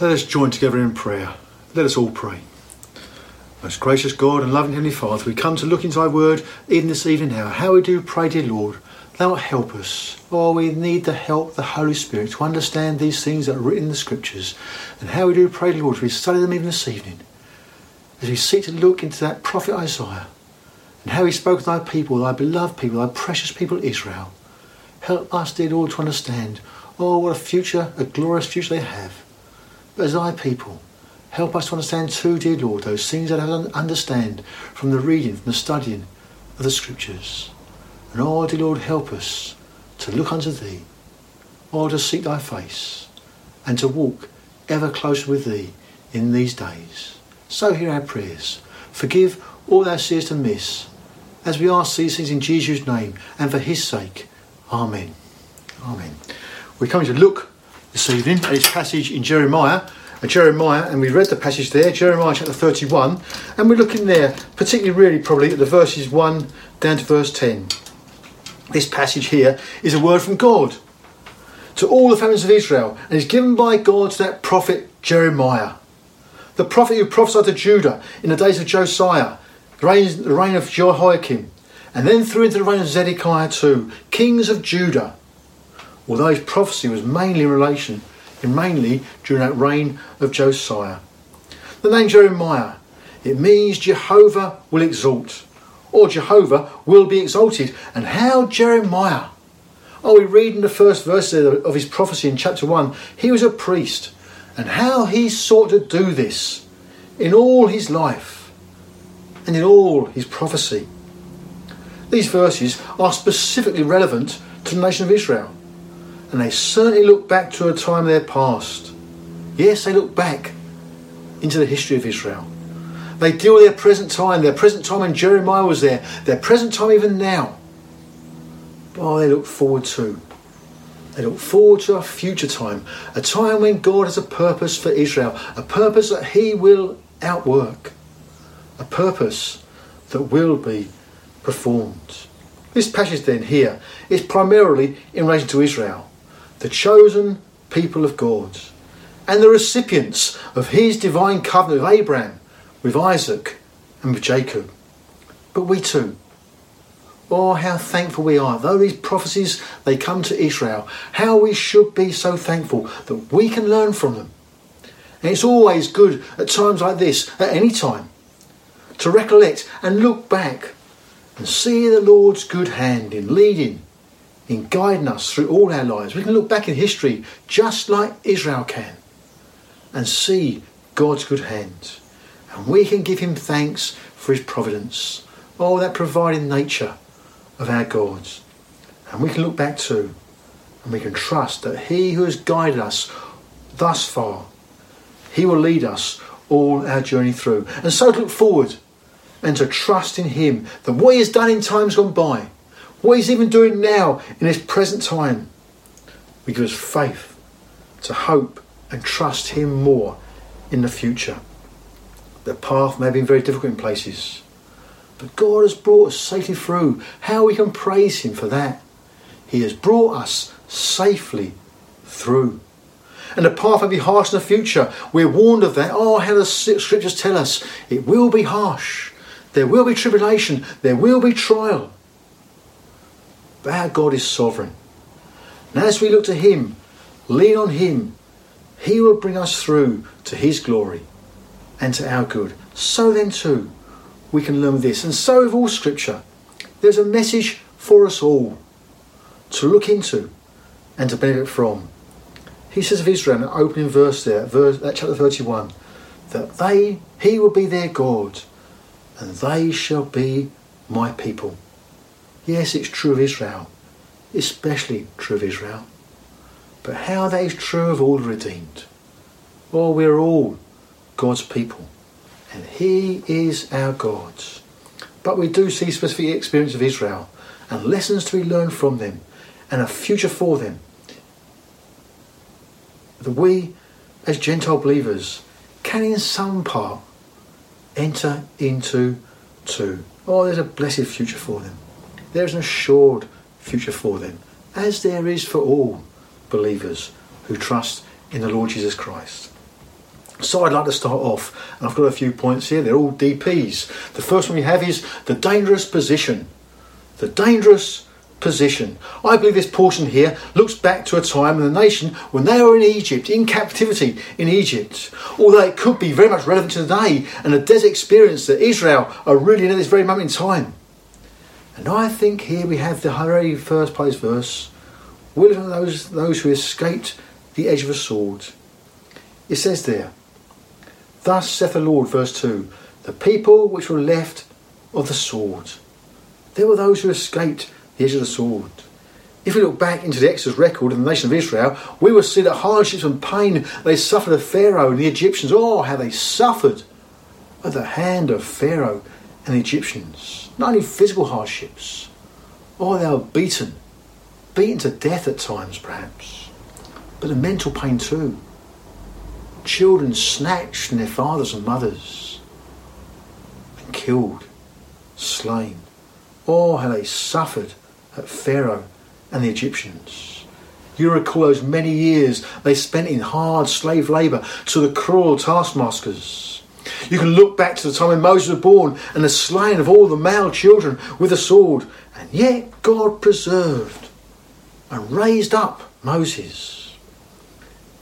Let us join together in prayer. Let us all pray. Most gracious God and loving Heavenly Father, we come to look into thy word even this evening now. How we do pray, dear Lord, thou help us. Oh, we need the help of the Holy Spirit to understand these things that are written in the scriptures. And how we do pray, dear Lord, we study them even this evening, as we seek to look into that prophet Isaiah and how he spoke to thy people, thy beloved people, thy precious people Israel. Help us, dear Lord, to understand, oh, what a future, a glorious future they have. But as thy people, help us to understand too, dear Lord, those things that I don't understand from the reading, from the studying of the Scriptures. And oh, dear Lord, help us to look unto Thee, or to seek Thy face, and to walk ever closer with Thee in these days. So hear our prayers. Forgive all our sins and miss, as we ask these things in Jesus' name and for His sake. Amen. Amen. We're coming to look this evening at this passage in Jeremiah. And Jeremiah, and we read the passage there, Jeremiah chapter 31, and we're looking there, particularly really probably at the verses 1 down to verse 10. This passage here is a word from God to all the families of Israel, and is given by God to that prophet Jeremiah. The prophet who prophesied to Judah in the days of Josiah, the reign, the reign of Jehoiakim, and then through into the reign of Zedekiah too, kings of Judah although his prophecy was mainly in relation, mainly during that reign of Josiah. The name Jeremiah, it means Jehovah will exalt, or Jehovah will be exalted. And how Jeremiah? Oh, we read in the first verse of his prophecy in chapter 1, he was a priest, and how he sought to do this in all his life and in all his prophecy. These verses are specifically relevant to the nation of Israel and they certainly look back to a time of their past. Yes, they look back into the history of Israel. They deal with their present time, their present time when Jeremiah was there, their present time even now. Oh, they look forward to. They look forward to a future time, a time when God has a purpose for Israel, a purpose that He will outwork, a purpose that will be performed. This passage then here is primarily in relation to Israel the chosen people of God, and the recipients of his divine covenant with Abraham, with Isaac, and with Jacob. But we too. Oh, how thankful we are. Though these prophecies they come to Israel, how we should be so thankful that we can learn from them. And it's always good at times like this, at any time, to recollect and look back and see the Lord's good hand in leading in guiding us through all our lives. We can look back in history just like Israel can and see God's good hand. And we can give him thanks for his providence. Oh, that providing nature of our God. And we can look back too and we can trust that he who has guided us thus far, he will lead us all our journey through. And so to look forward and to trust in him that what he has done in times gone by, what he's even doing now in his present time. We give us faith to hope and trust him more in the future. The path may have been very difficult in places, but God has brought us safely through. How we can praise him for that. He has brought us safely through. And the path may be harsh in the future. We're warned of that. Oh, how the scriptures tell us it will be harsh. There will be tribulation. There will be trial. But our God is sovereign. And as we look to Him, lean on Him, He will bring us through to His glory and to our good. So then, too, we can learn this. And so with all Scripture, there's a message for us all to look into and to benefit from. He says of Israel, in an opening verse there, verse, uh, chapter 31, that they, He will be their God, and they shall be my people. Yes, it's true of Israel, especially true of Israel. But how that is true of all redeemed. Well, we're all God's people, and He is our God. But we do see specific experience of Israel and lessons to be learned from them and a future for them. That we, as Gentile believers, can in some part enter into too. Oh, there's a blessed future for them there is an assured future for them, as there is for all believers who trust in the Lord Jesus Christ. So I'd like to start off, and I've got a few points here. They're all DPs. The first one we have is the dangerous position. The dangerous position. I believe this portion here looks back to a time in the nation when they were in Egypt, in captivity in Egypt. Although it could be very much relevant today and the desert experience that Israel are really in at this very moment in time. And I think here we have the very first place verse. Will those those who escaped the edge of a sword. It says there, Thus saith the Lord, verse 2, the people which were left of the sword. There were those who escaped the edge of the sword. If we look back into the Exodus record of the nation of Israel, we will see that hardships and pain they suffered of Pharaoh and the Egyptians. Oh, how they suffered at the hand of Pharaoh and the Egyptians. Not only physical hardships, oh, they were beaten, beaten to death at times, perhaps, but the mental pain too. Children snatched from their fathers and mothers and killed, slain. Oh, how they suffered at Pharaoh and the Egyptians. You recall those many years they spent in hard slave labour to the cruel taskmasters. You can look back to the time when Moses was born and the slaying of all the male children with a sword, and yet God preserved and raised up Moses.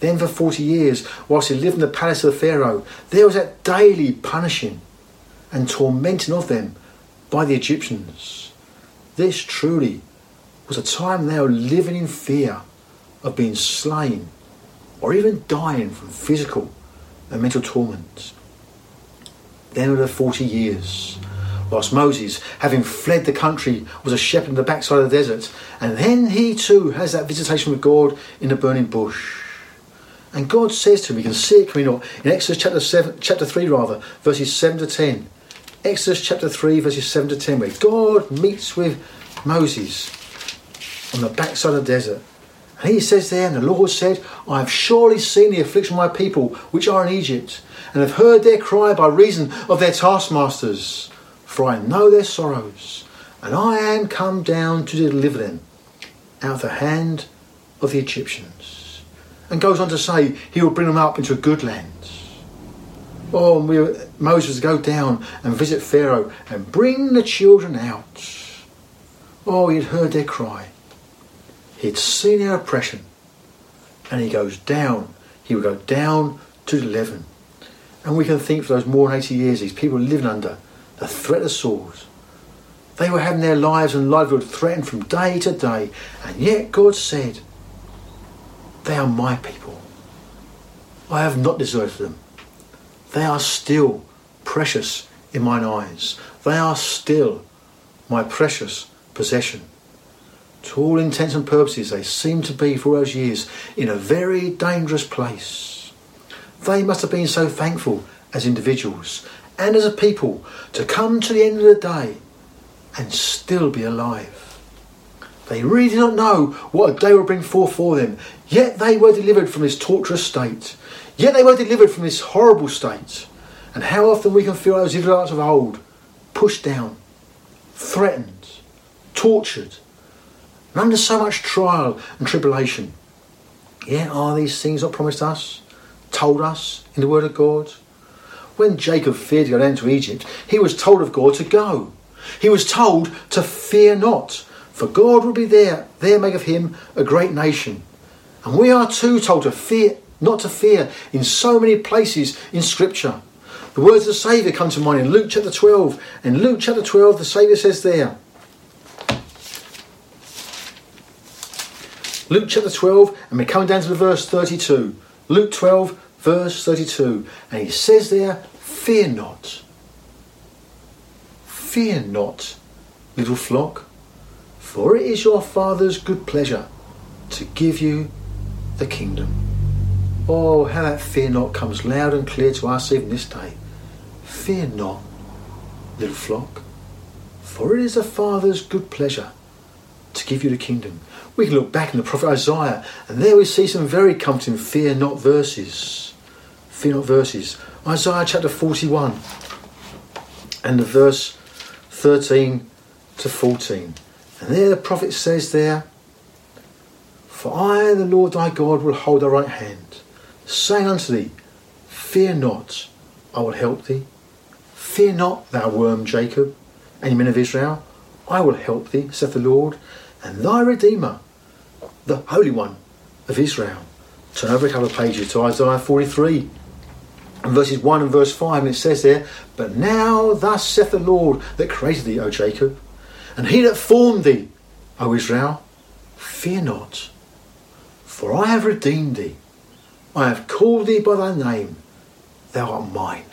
Then for 40 years, whilst he lived in the palace of the Pharaoh, there was that daily punishing and tormenting of them by the Egyptians. This truly was a time they were living in fear of being slain or even dying from physical and mental torment. Then were the 40 years, whilst Moses, having fled the country, was a shepherd in the backside of the desert, and then he too has that visitation with God in the burning bush. And God says to him, you can see it coming up in Exodus chapter seven, chapter three rather, verses seven to ten. Exodus chapter 3, verses 7 to 10, where God meets with Moses on the backside of the desert. And he says there, and the Lord said, I have surely seen the affliction of my people which are in Egypt, and have heard their cry by reason of their taskmasters. For I know their sorrows, and I am come down to deliver them out of the hand of the Egyptians. And goes on to say, He will bring them up into a good land Oh, we, Moses go down and visit Pharaoh and bring the children out. Oh, he'd heard their cry. He'd seen their oppression. And he goes down. He would go down to eleven. And we can think for those more than 80 years, these people living under the threat of swords. They were having their lives and livelihood threatened from day to day. And yet God said, They are my people. I have not deserted them. They are still precious in mine eyes. They are still my precious possession. To all intents and purposes, they seem to be for those years in a very dangerous place. They must have been so thankful as individuals and as a people to come to the end of the day and still be alive. They really did not know what a day would bring forth for them, yet they were delivered from this torturous state. Yet they were delivered from this horrible state. And how often we can feel those Israelites of old pushed down, threatened, tortured, and under so much trial and tribulation. Yet are these things not promised us, told us in the Word of God? When Jacob feared to go down to Egypt, he was told of God to go. He was told to fear not, for God will be there, there make of him a great nation. And we are too told to fear not to fear in so many places in Scripture. The words of the Saviour come to mind in Luke chapter 12. In Luke chapter 12, the Saviour says there, Luke chapter 12, and we're coming down to the verse 32. Luke 12, verse 32. And he says there, Fear not. Fear not, little flock, for it is your Father's good pleasure to give you the kingdom. Oh, how that fear not comes loud and clear to us even this day. Fear not, little flock, for it is the Father's good pleasure to give you the kingdom. We can look back in the prophet Isaiah, and there we see some very comforting fear not verses. Fear not verses. Isaiah chapter 41 and the verse 13 to 14. And there the prophet says there, For I, the Lord thy God, will hold thy right hand saying unto thee, Fear not, I will help thee. Fear not, thou worm Jacob, and ye men of Israel, I will help thee, saith the Lord, and thy Redeemer, the Holy One of Israel. Turn over a couple of pages to Isaiah 43, and verses 1 and verse 5, and it says there, But now thus saith the Lord that created thee, O Jacob, and he that formed thee, O Israel, fear not, for I have redeemed thee. I have called thee by thy name. Thou art mine.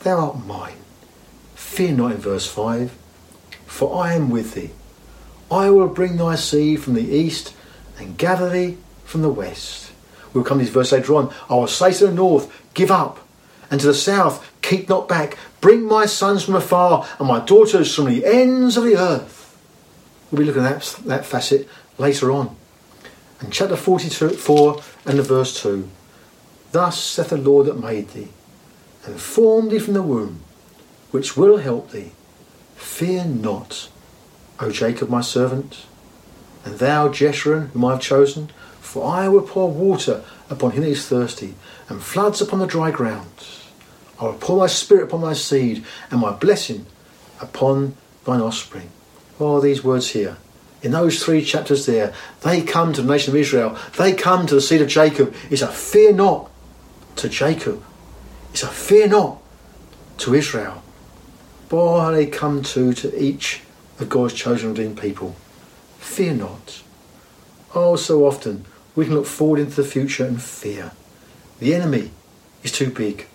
Thou art mine. Fear not in verse 5, for I am with thee. I will bring thy seed from the east and gather thee from the west. We'll come to this verse later on. I will say to the north, Give up, and to the south, Keep not back. Bring my sons from afar and my daughters from the ends of the earth. We'll be looking at that, that facet later on. And chapter 44 and the verse 2 Thus saith the Lord that made thee, and formed thee from the womb, which will help thee. Fear not, O Jacob my servant, and thou Jeshurun whom I have chosen, for I will pour water upon him that is thirsty, and floods upon the dry ground. I will pour my spirit upon thy seed, and my blessing upon thine offspring. Oh, these words here. In those three chapters there, they come to the nation of Israel. They come to the seed of Jacob. It's a fear not to Jacob. It's a fear not to Israel. Boy, they come to to each of God's chosen redeemed people. Fear not. Oh, so often we can look forward into the future and fear. The enemy is too big.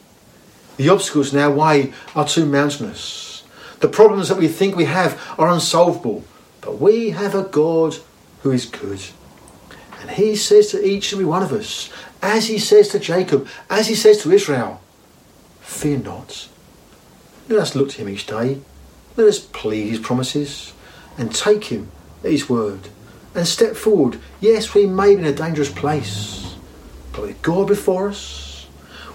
The obstacles in our way are too mountainous. The problems that we think we have are unsolvable. But we have a God who is good. And he says to each and every one of us, as he says to Jacob, as he says to Israel, fear not. Let us look to him each day. Let us plead his promises and take him at his word and step forward. Yes, we may be in a dangerous place, but with God before us,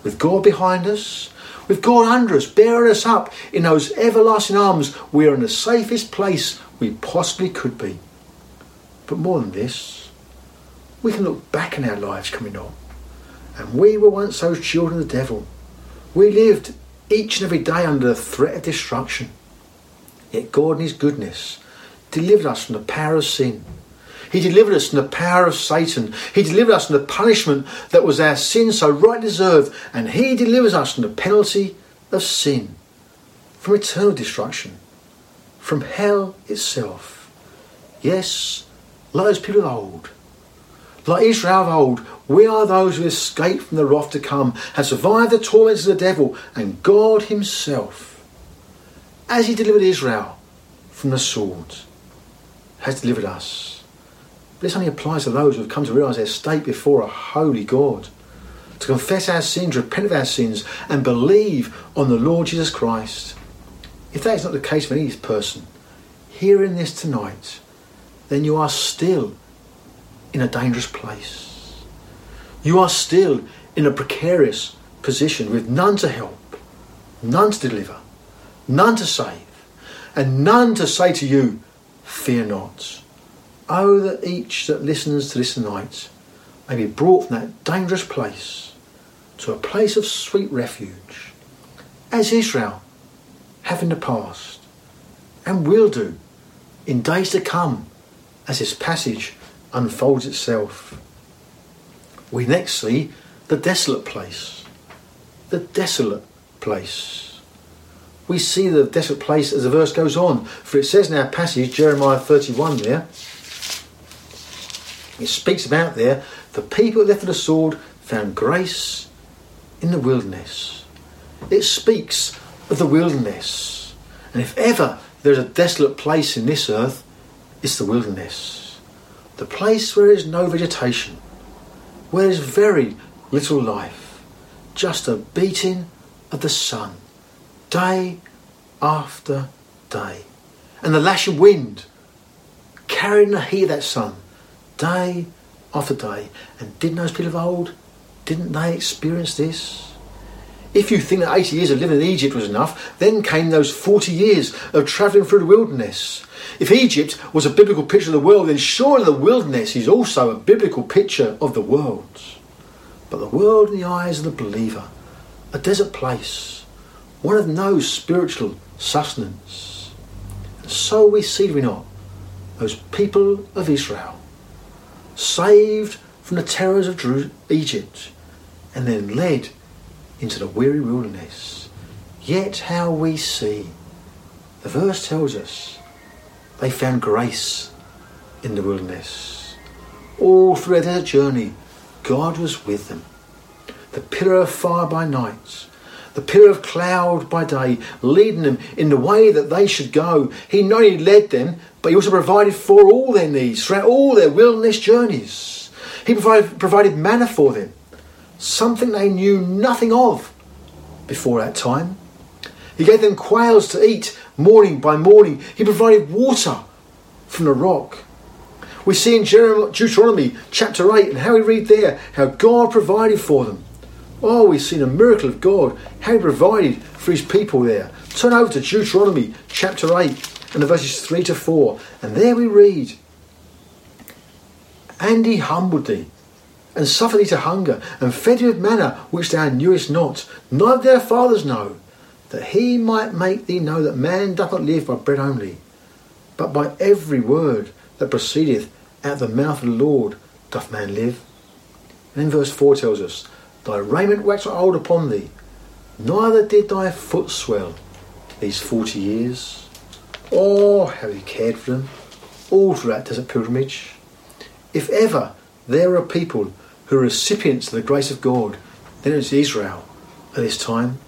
with God behind us, with God under us, bearing us up in those everlasting arms, we are in the safest place we possibly could be. But more than this, we can look back in our lives coming on, and we were once those children of the devil. We lived each and every day under the threat of destruction. Yet God, in His goodness, delivered us from the power of sin. He delivered us from the power of Satan. He delivered us from the punishment that was our sin so rightly deserved. And He delivers us from the penalty of sin, from eternal destruction, from hell itself. Yes, like those people of old, like Israel of old, we are those who escaped from the wrath to come, have survived the torments of the devil, and God Himself, as He delivered Israel from the sword, has delivered us. But this only applies to those who have come to realise their state before a holy God, to confess our sins, repent of our sins, and believe on the Lord Jesus Christ. If that is not the case for any person hearing this tonight, then you are still in a dangerous place. You are still in a precarious position with none to help, none to deliver, none to save, and none to say to you, Fear not. Oh, that each that listens to this tonight may be brought from that dangerous place to a place of sweet refuge, as Israel have in the past, and will do in days to come, as this passage unfolds itself. We next see the desolate place. The desolate place. We see the desolate place as the verse goes on, for it says in our passage, Jeremiah 31 there, it speaks about there, the people left of the sword found grace in the wilderness. It speaks of the wilderness. And if ever there's a desolate place in this earth, it's the wilderness. The place where there is no vegetation, where there is very little life, just a beating of the sun, day after day. And the lashing wind carrying the heat of that sun, day after day. And didn't those people of old, didn't they experience this? If you think that 80 years of living in Egypt was enough, then came those 40 years of travelling through the wilderness. If Egypt was a biblical picture of the world, then surely the wilderness is also a biblical picture of the world. But the world in the eyes of the believer, a desert place, one of no spiritual sustenance. So we see, do we not, those people of Israel, saved from the terrors of Egypt, and then led into the weary wilderness. Yet how we see, the verse tells us, they found grace in the wilderness. All through their journey, God was with them. The pillar of fire by night, the pillar of cloud by day, leading them in the way that they should go. He not only led them, but he also provided for all their needs throughout all their wilderness journeys. He provided, provided manna for them, something they knew nothing of before that time. He gave them quails to eat morning by morning. He provided water from the rock. We see in Deuteronomy chapter 8 and how we read there how God provided for them. Oh, we've seen a miracle of God, how He provided for His people there. Turn over to Deuteronomy chapter 8 and the verses 3 to 4, and there we read And He humbled thee, and suffered thee to hunger, and fed thee with manna which thou knewest not, neither their fathers know, that He might make thee know that man doth not live by bread only, but by every word that proceedeth out of the mouth of the Lord doth man live. And then verse 4 tells us, Thy raiment waxed old upon thee, neither did thy foot swell these forty years. Oh, how he cared for them all through that desert pilgrimage. If ever there are people who are recipients of the grace of God, then it's Israel at this time.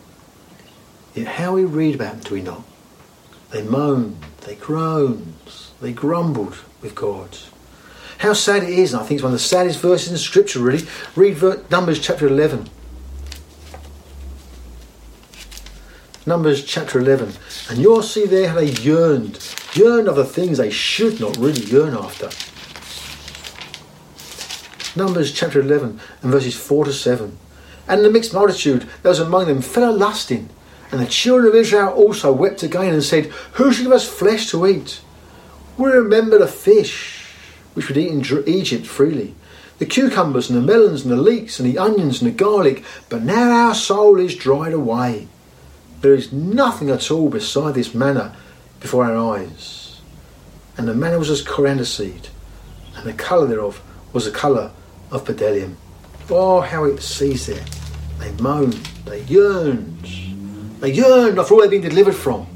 Yet how we read about them, do we not? They moaned, they groaned, they grumbled with God. How sad it is, and I think it's one of the saddest verses in Scripture, really. Read Numbers chapter 11. Numbers chapter 11. And you'll see there how they yearned, yearned after things they should not really yearn after. Numbers chapter 11 and verses 4 to 7. And the mixed multitude that was among them fell a lusting. And the children of Israel also wept again and said, Who shall give us flesh to eat? We remember the fish which we'd eat in Egypt freely, the cucumbers and the melons and the leeks and the onions and the garlic, but now our soul is dried away. There is nothing at all beside this manna before our eyes. And the manna was as coriander seed, and the colour thereof was the colour of bdellium. Oh, how it sees there. They moaned, they yearned, they yearned after all they'd been delivered from.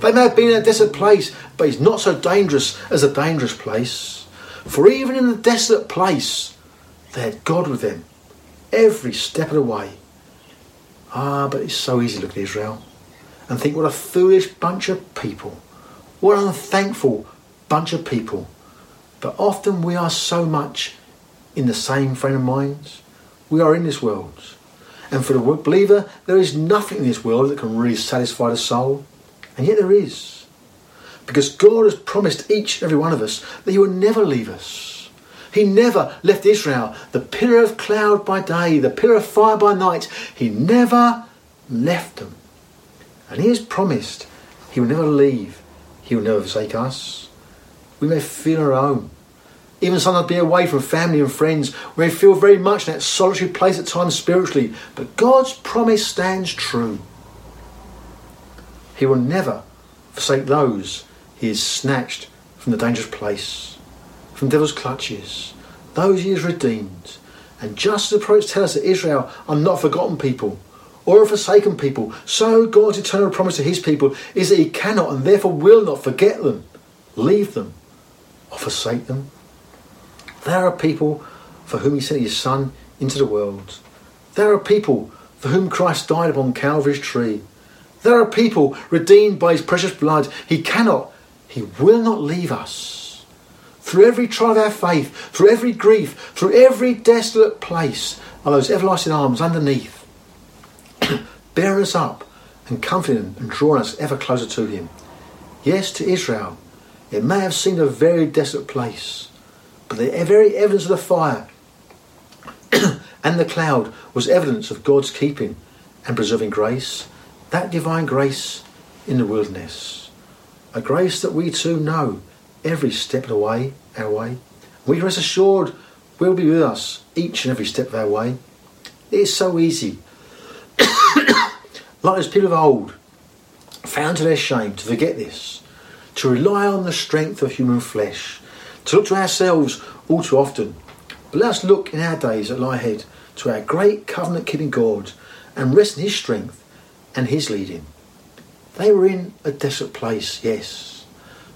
They may have been in a desert place, but it's not so dangerous as a dangerous place. For even in the desolate place, they had God with them every step of the way. Ah, but it's so easy to look at Israel and think what a foolish bunch of people. What an unthankful bunch of people. But often we are so much in the same frame of mind. We are in this world. And for the believer, there is nothing in this world that can really satisfy the soul. And yet there is. Because God has promised each and every one of us that He will never leave us. He never left Israel. The pillar of cloud by day, the pillar of fire by night. He never left them. And He has promised He will never leave. He will never forsake us. We may feel our own. Even sometimes be away from family and friends. We may feel very much in that solitary place at times spiritually. But God's promise stands true. He will never forsake those he has snatched from the dangerous place, from devil's clutches, those he has redeemed. And just as the prophets tell us that Israel are not forgotten people or a forsaken people, so God's eternal promise to his people is that he cannot and therefore will not forget them, leave them, or forsake them. There are people for whom he sent his Son into the world. There are people for whom Christ died upon Calvary's tree. There are people redeemed by his precious blood. He cannot, he will not leave us. Through every trial of our faith, through every grief, through every desolate place, are those everlasting arms underneath, Bear us up and comforting and drawing us ever closer to him. Yes, to Israel, it may have seemed a very desolate place, but the very evidence of the fire and the cloud was evidence of God's keeping and preserving grace that divine grace in the wilderness. A grace that we too know every step of the way, our way. We rest assured will be with us each and every step of our way. It is so easy like those people of old, found to their shame to forget this, to rely on the strength of human flesh, to look to ourselves all too often. But let us look in our days that lie ahead to our great covenant keeping God and rest in His strength and His leading. They were in a desert place, yes,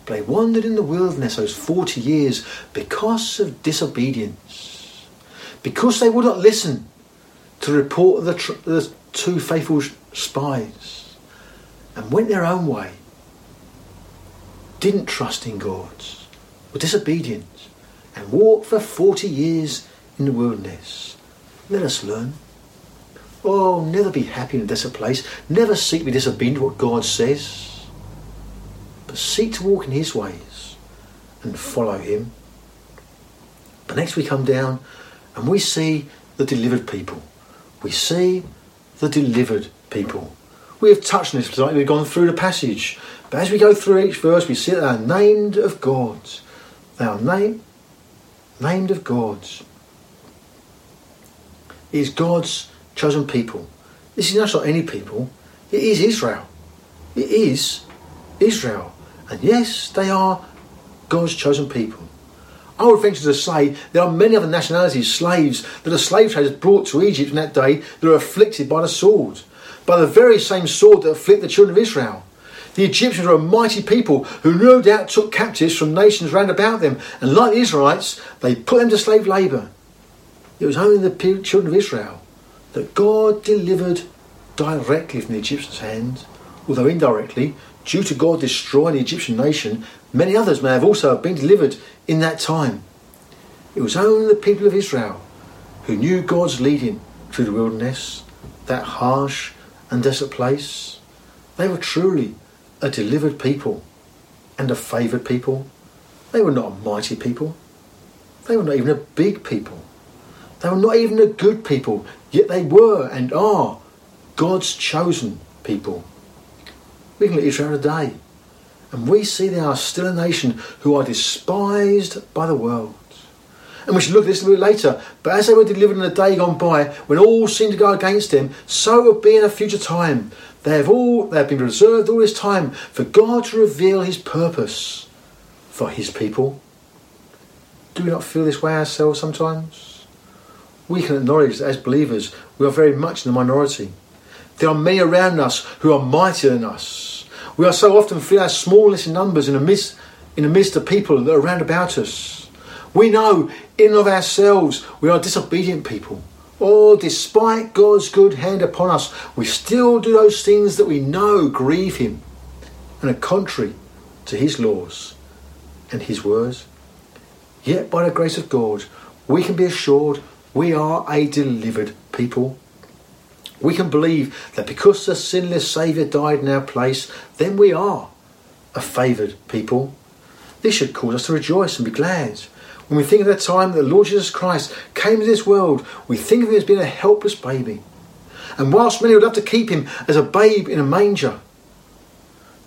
but they wandered in the wilderness those 40 years because of disobedience, because they would not listen to report of the, tr- the two faithful spies and went their own way, didn't trust in God, were disobedient, and walked for 40 years in the wilderness. Let us learn. Oh, never be happy in a desolate place. Never seek to be disobedient to what God says. But seek to walk in His ways and follow Him. But next we come down and we see the delivered people. We see the delivered people. We have touched on this tonight, we've gone through the passage. But as we go through each verse, we see that they are named of God. They are named, named of God. It is God's chosen people. This is not any people, it is Israel. It is Israel. And yes, they are God's chosen people. I would venture to say there are many other nationalities, slaves, that the slave traders brought to Egypt in that day that are afflicted by the sword, by the very same sword that afflicted the children of Israel. The Egyptians were a mighty people who no doubt took captives from nations round about them, and like the Israelites, they put them to slave labour. It was only the children of Israel that God delivered directly from the Egyptians' hands, although indirectly, due to God destroying the Egyptian nation, many others may have also been delivered in that time. It was only the people of Israel who knew God's leading through the wilderness, that harsh and desolate place. They were truly a delivered people and a favoured people. They were not a mighty people. They were not even a big people. They were not even a good people, yet they were and are God's chosen people. We can look at Israel today, and we see they are still a nation who are despised by the world. And we should look at this a little bit later. But as they were delivered in a day gone by, when all seemed to go against them, so will be in a future time. They have all they have been reserved all this time for God to reveal his purpose for his people. Do we not feel this way ourselves sometimes? We can acknowledge that as believers we are very much in the minority. There are many around us who are mightier than us. We are so often feel our smallness in numbers in the midst in the midst of people that are around about us. We know in of ourselves we are disobedient people. Or, despite God's good hand upon us, we still do those things that we know grieve Him and are contrary to His laws and His words. Yet, by the grace of God, we can be assured we are a delivered people. We can believe that because the sinless Saviour died in our place, then we are a favoured people. This should cause us to rejoice and be glad. When we think of the time that the Lord Jesus Christ came to this world, we think of him as being a helpless baby. And whilst many would love to keep him as a babe in a manger,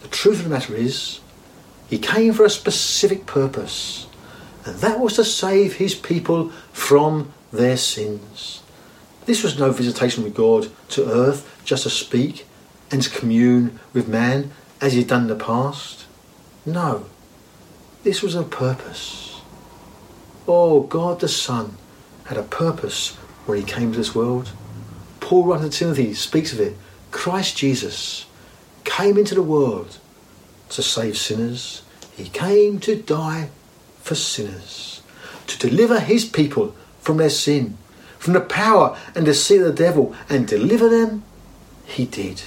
the truth of the matter is, he came for a specific purpose, and that was to save his people from their sins. This was no visitation with God to earth just to speak and to commune with man as he had done in the past. No, this was a purpose. Oh, God the Son had a purpose when he came to this world. Paul writing to Timothy speaks of it. Christ Jesus came into the world to save sinners. He came to die for sinners, to deliver his people from their sin, from the power and deceit of the devil, and deliver them. He did.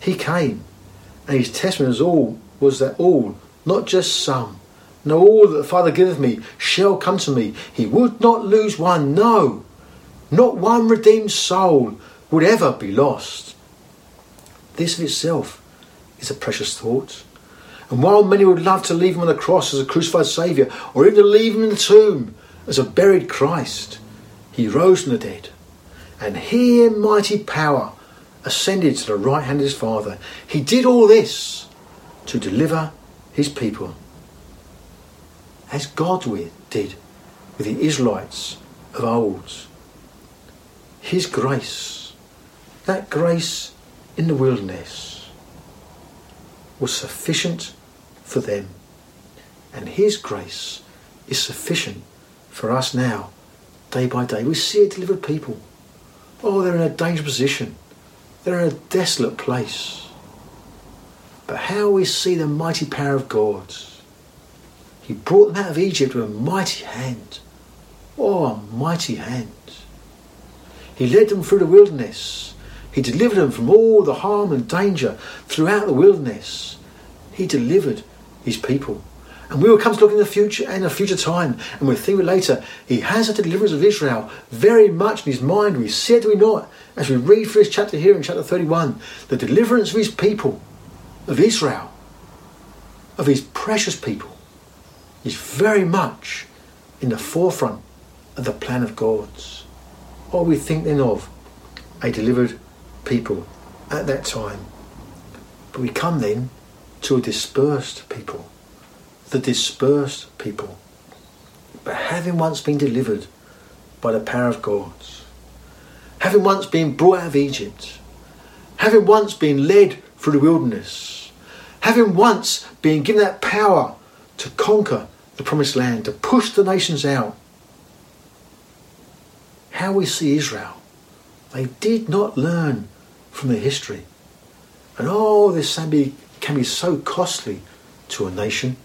He came, and his testimony was all was that all, not just some, no, all that the Father giveth me shall come to me. He would not lose one, no, not one redeemed soul would ever be lost. This of itself is a precious thought. And while many would love to leave him on the cross as a crucified Saviour, or even to leave him in the tomb as a buried Christ, he rose from the dead. And he in mighty power ascended to the right hand of his Father. He did all this to deliver his people as God did with the Israelites of old. His grace, that grace in the wilderness was sufficient for them. And His grace is sufficient for us now, day by day. We see it delivered people. Oh, they're in a dangerous position. They're in a desolate place. But how we see the mighty power of God. He brought them out of Egypt with a mighty hand. Oh, a mighty hand. He led them through the wilderness. He delivered them from all the harm and danger throughout the wilderness. He delivered his people. And we will come to look in the future and a future time, and we'll think later. He has the deliverance of Israel very much in his mind. We see it, do we not? As we read through this chapter here in chapter 31, the deliverance of his people, of Israel, of his precious people, is very much in the forefront of the plan of God's. What we think then of a delivered people at that time. But we come then to a dispersed people the dispersed people. But having once been delivered by the power of God, having once been brought out of Egypt, having once been led through the wilderness, having once been given that power to conquer the promised land, to push the nations out, how we see Israel. They did not learn from their history. And oh, this can be, can be so costly to a nation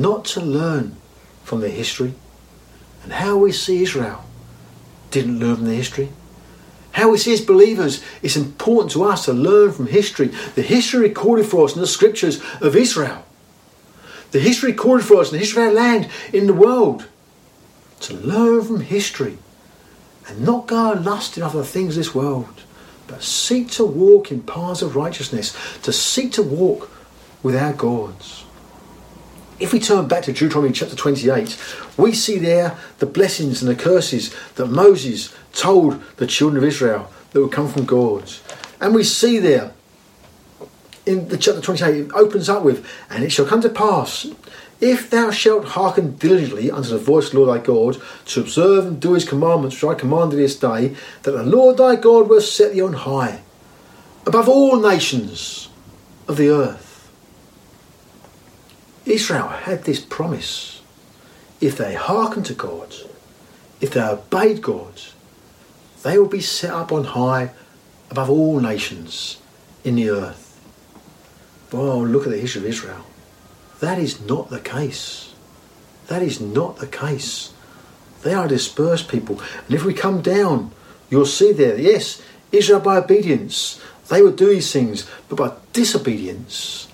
not to learn from their history and how we see Israel didn't learn from their history. How we see as believers, it's important to us to learn from history, the history recorded for us in the scriptures of Israel, the history recorded for us in the history of our land in the world. To learn from history and not go lusting after the things of this world, but seek to walk in paths of righteousness, to seek to walk with our gods. If we turn back to Deuteronomy chapter 28, we see there the blessings and the curses that Moses told the children of Israel that would come from God. And we see there in the chapter 28, it opens up with, And it shall come to pass, if thou shalt hearken diligently unto the voice of the Lord thy God, to observe and do his commandments which I command thee this day, that the Lord thy God will set thee on high, above all nations of the earth. Israel had this promise. If they hearkened to God, if they obeyed God, they will be set up on high above all nations in the earth. Oh, look at the history of Israel. That is not the case. That is not the case. They are dispersed people. And if we come down, you'll see there, yes, Israel by obedience, they would do these things, but by disobedience,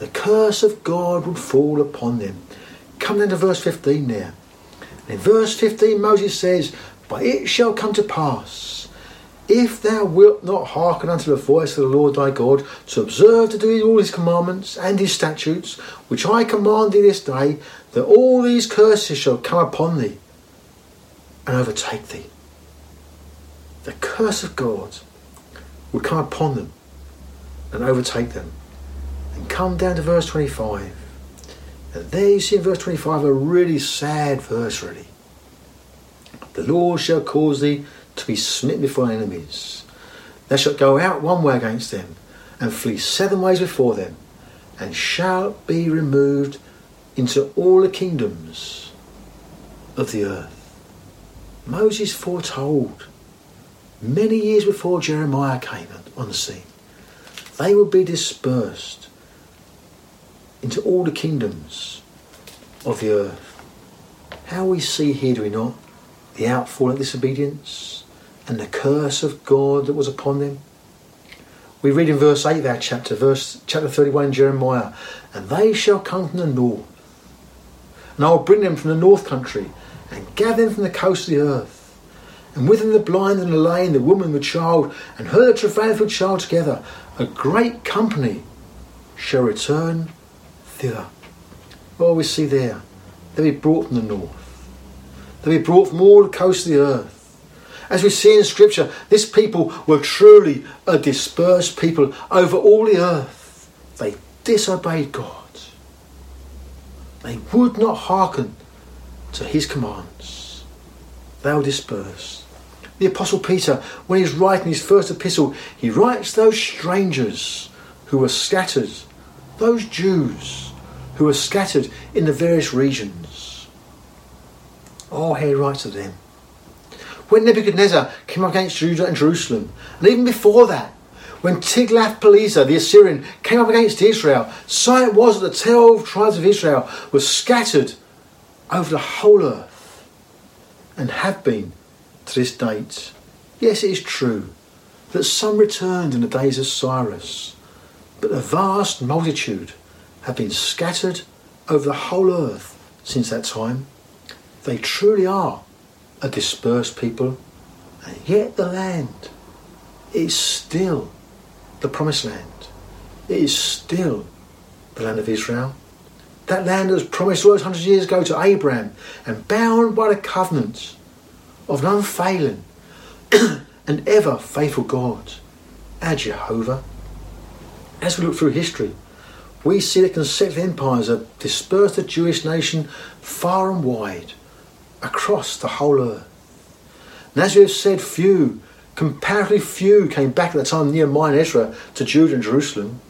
the curse of God would fall upon them. Come then to verse 15 there. In verse 15, Moses says, But it shall come to pass, if thou wilt not hearken unto the voice of the Lord thy God, to observe to do all his commandments and his statutes, which I command thee this day, that all these curses shall come upon thee and overtake thee. The curse of God would come upon them and overtake them come down to verse 25. And there you see in verse 25 a really sad verse, really. The Lord shall cause thee to be smitten before enemies. Thou shalt go out one way against them, and flee seven ways before them, and shalt be removed into all the kingdoms of the earth. Moses foretold many years before Jeremiah came on the scene. They would be dispersed into all the kingdoms of the earth. How we see here, do we not, the outfall of disobedience and the curse of God that was upon them? We read in verse 8 of our chapter, verse chapter 31 Jeremiah, and they shall come from the north, and I will bring them from the north country, and gather them from the coast of the earth. And with them the blind and the lame, the woman the child, and her that travaileth with child together, a great company shall return What we see there? They be brought from the north. They be brought from all the coasts of the earth. As we see in Scripture, this people were truly a dispersed people over all the earth. They disobeyed God. They would not hearken to his commands. They were dispersed. The Apostle Peter, when he's writing his first epistle, he writes those strangers who were scattered, those Jews who were scattered in the various regions. Oh, he writes of them. When Nebuchadnezzar came up against Judah and Jerusalem, and even before that, when Tiglath-Pileser, the Assyrian, came up against Israel, so it was that the twelve tribes of Israel were scattered over the whole earth and have been to this date. Yes, it is true that some returned in the days of Cyrus, but a vast multitude have been scattered over the whole earth since that time. They truly are a dispersed people, and yet the land is still the promised land. It is still the land of Israel. That land that was promised all those hundred years ago to Abraham and bound by the covenant of an unfailing and ever faithful God, our Jehovah. As we look through history, we see that consecutive empires have dispersed the Jewish nation far and wide across the whole earth. And as we have said, few Comparatively few came back at the time of Nehemiah and Ezra to Judah and Jerusalem.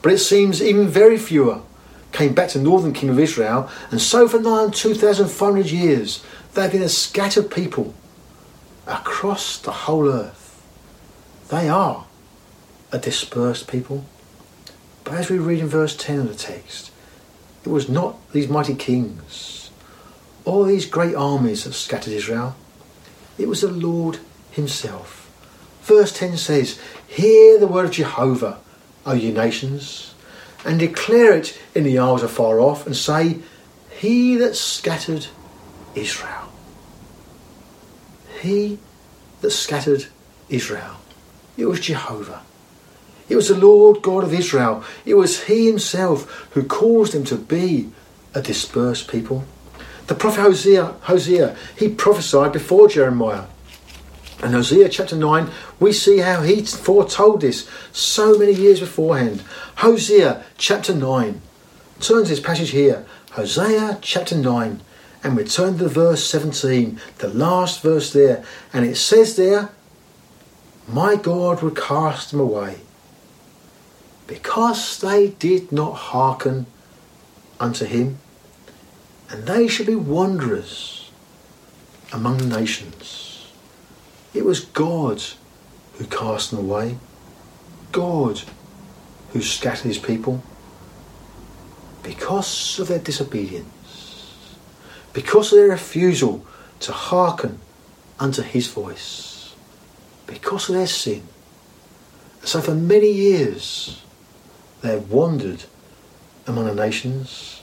But it seems even very fewer came back to northern kingdom of Israel, and so for nine 2,500 years they've been a scattered people across the whole earth. They are a dispersed people. But as we read in verse 10 of the text, it was not these mighty kings or these great armies that scattered Israel. It was the Lord himself. Verse 10 says, Hear the word of Jehovah, O ye nations, and declare it in the isles afar off, and say, He that scattered Israel. He that scattered Israel. It was Jehovah. It was the Lord God of Israel. It was He Himself who caused them to be a dispersed people. The prophet Hosea, Hosea, he prophesied before Jeremiah. In Hosea chapter 9, we see how he foretold this so many years beforehand. Hosea chapter 9. Turn to this passage here. Hosea chapter 9. And we turn to verse 17, the last verse there. And it says there, My God will cast them away because they did not hearken unto him, and they shall be wanderers among the nations. It was God who cast them away, God who scattered his people because of their disobedience, because of their refusal to hearken unto his voice, because of their sin. So for many years they have wandered among the nations.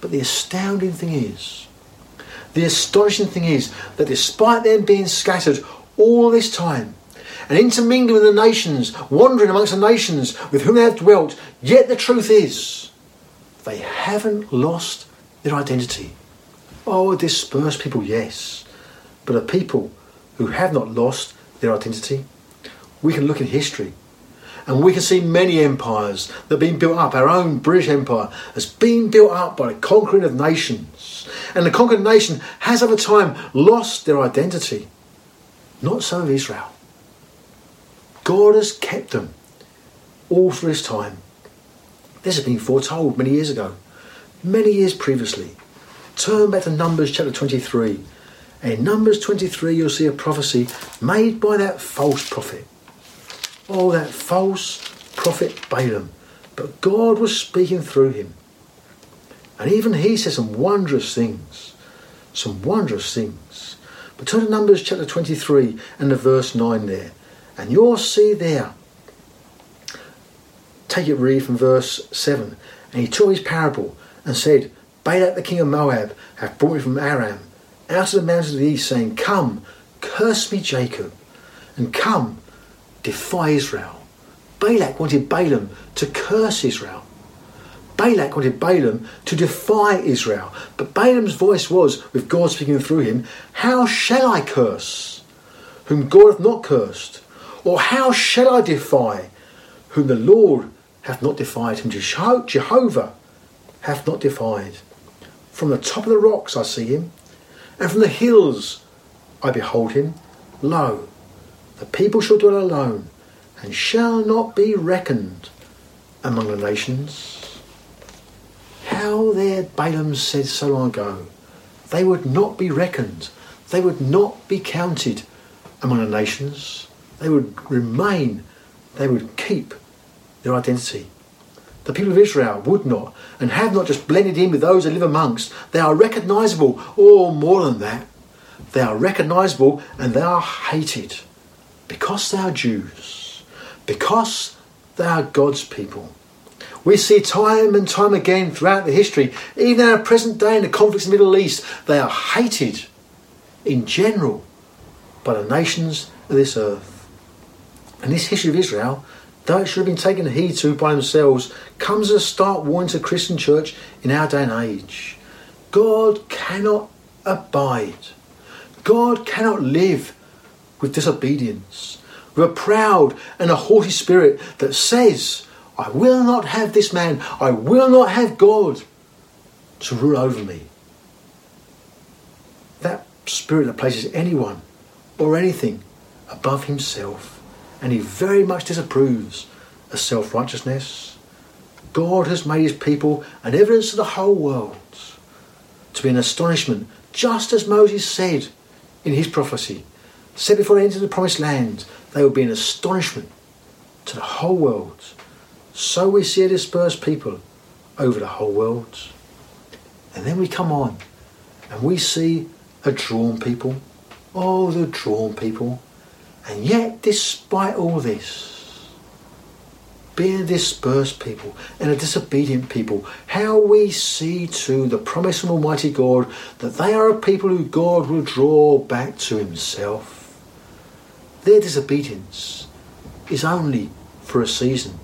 But the astounding thing is, the astonishing thing is that despite them being scattered all this time and intermingling with the nations, wandering amongst the nations with whom they have dwelt. Yet the truth is, they haven't lost their identity. Oh, a dispersed people, yes, but a people who have not lost their identity. We can look in history and we can see many empires that have been built up. Our own British Empire has been built up by the conquering of nations. And the conquered nation has over time lost their identity. Not so of Israel. God has kept them all through this time. This has been foretold many years ago, many years previously. Turn back to Numbers chapter 23. And in Numbers 23, you'll see a prophecy made by that false prophet. Oh, that false prophet Balaam. But God was speaking through him. And even he said some wondrous things. Some wondrous things. But turn to Numbers chapter 23 and the verse 9 there. And you'll see there. Take it read from verse 7. And he took his parable and said, Balak the king of Moab hath brought me from Aram out of the mountains of the east, saying, Come, curse me Jacob, and come, defy Israel. Balak wanted Balaam to curse Israel. Balak wanted Balaam to defy Israel. But Balaam's voice was, with God speaking through him, How shall I curse whom God hath not cursed? Or how shall I defy whom the Lord hath not defied, whom Jehovah hath not defied? From the top of the rocks I see him, and from the hills I behold him. Lo, the people shall dwell alone, and shall not be reckoned among the nations. How their Balaam said so long ago, they would not be reckoned, they would not be counted among the nations, they would remain, they would keep their identity. The people of Israel would not and have not just blended in with those they live amongst. They are recognizable, or more than that, they are recognizable and they are hated because they are Jews, because they are God's people. We see time and time again throughout the history, even in our present day in the conflicts in the Middle East, they are hated in general by the nations of this earth. And this history of Israel, though it should have been taken heed to by themselves, comes as a stark warning to Christian church in our day and age. God cannot abide. God cannot live with disobedience, with a proud and a haughty spirit that says, I will not have this man, I will not have God to rule over me. That spirit that places anyone or anything above himself, and he very much disapproves of self righteousness. God has made his people an evidence to the whole world, to be an astonishment, just as Moses said in his prophecy. Said before they entered the promised land, they would be an astonishment to the whole world. So we see a dispersed people over the whole world. And then we come on and we see a drawn people. Oh, the drawn people. And yet, despite all this, being a dispersed people and a disobedient people, how we see to the promise of Almighty God that they are a people who God will draw back to Himself. Their disobedience is only for a season.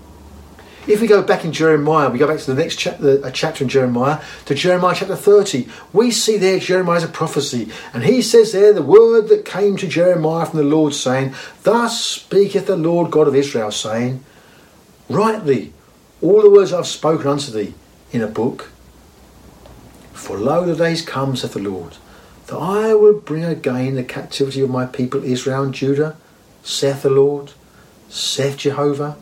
If we go back in Jeremiah, we go back to the next chapter, a chapter in Jeremiah, to Jeremiah chapter 30, we see there Jeremiah's a prophecy. And he says there the word that came to Jeremiah from the Lord, saying, Thus speaketh the Lord God of Israel, saying, Write thee all the words I've spoken unto thee in a book. For lo, the days come, saith the Lord, that I will bring again the captivity of my people Israel and Judah, saith the Lord, saith Jehovah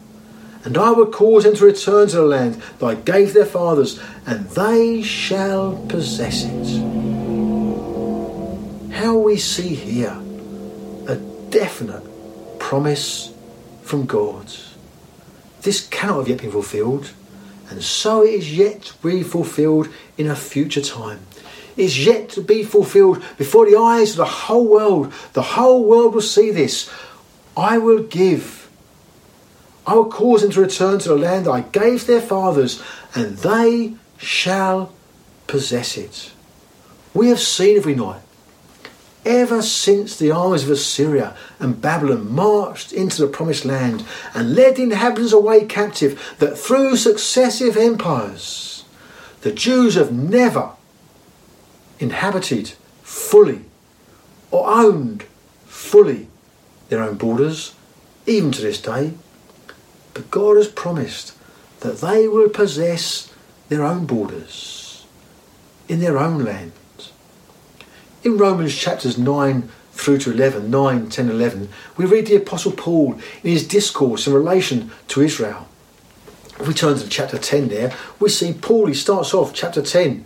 and I will cause them to return to the land that I gave their fathers, and they shall possess it. How we see here a definite promise from God. This cannot have yet been fulfilled, and so it is yet to be fulfilled in a future time. Is yet to be fulfilled before the eyes of the whole world. The whole world will see this. I will give I will cause them to return to the land I gave their fathers, and they shall possess it. We have seen, have we not? Ever since the armies of Assyria and Babylon marched into the promised land and led the inhabitants away captive, that through successive empires, the Jews have never inhabited fully or owned fully their own borders, even to this day. But God has promised that they will possess their own borders in their own land. In Romans chapters 9 through to 11, 9, 10, 11, we read the Apostle Paul in his discourse in relation to Israel. If we turn to chapter 10 there, we see Paul, he starts off chapter 10,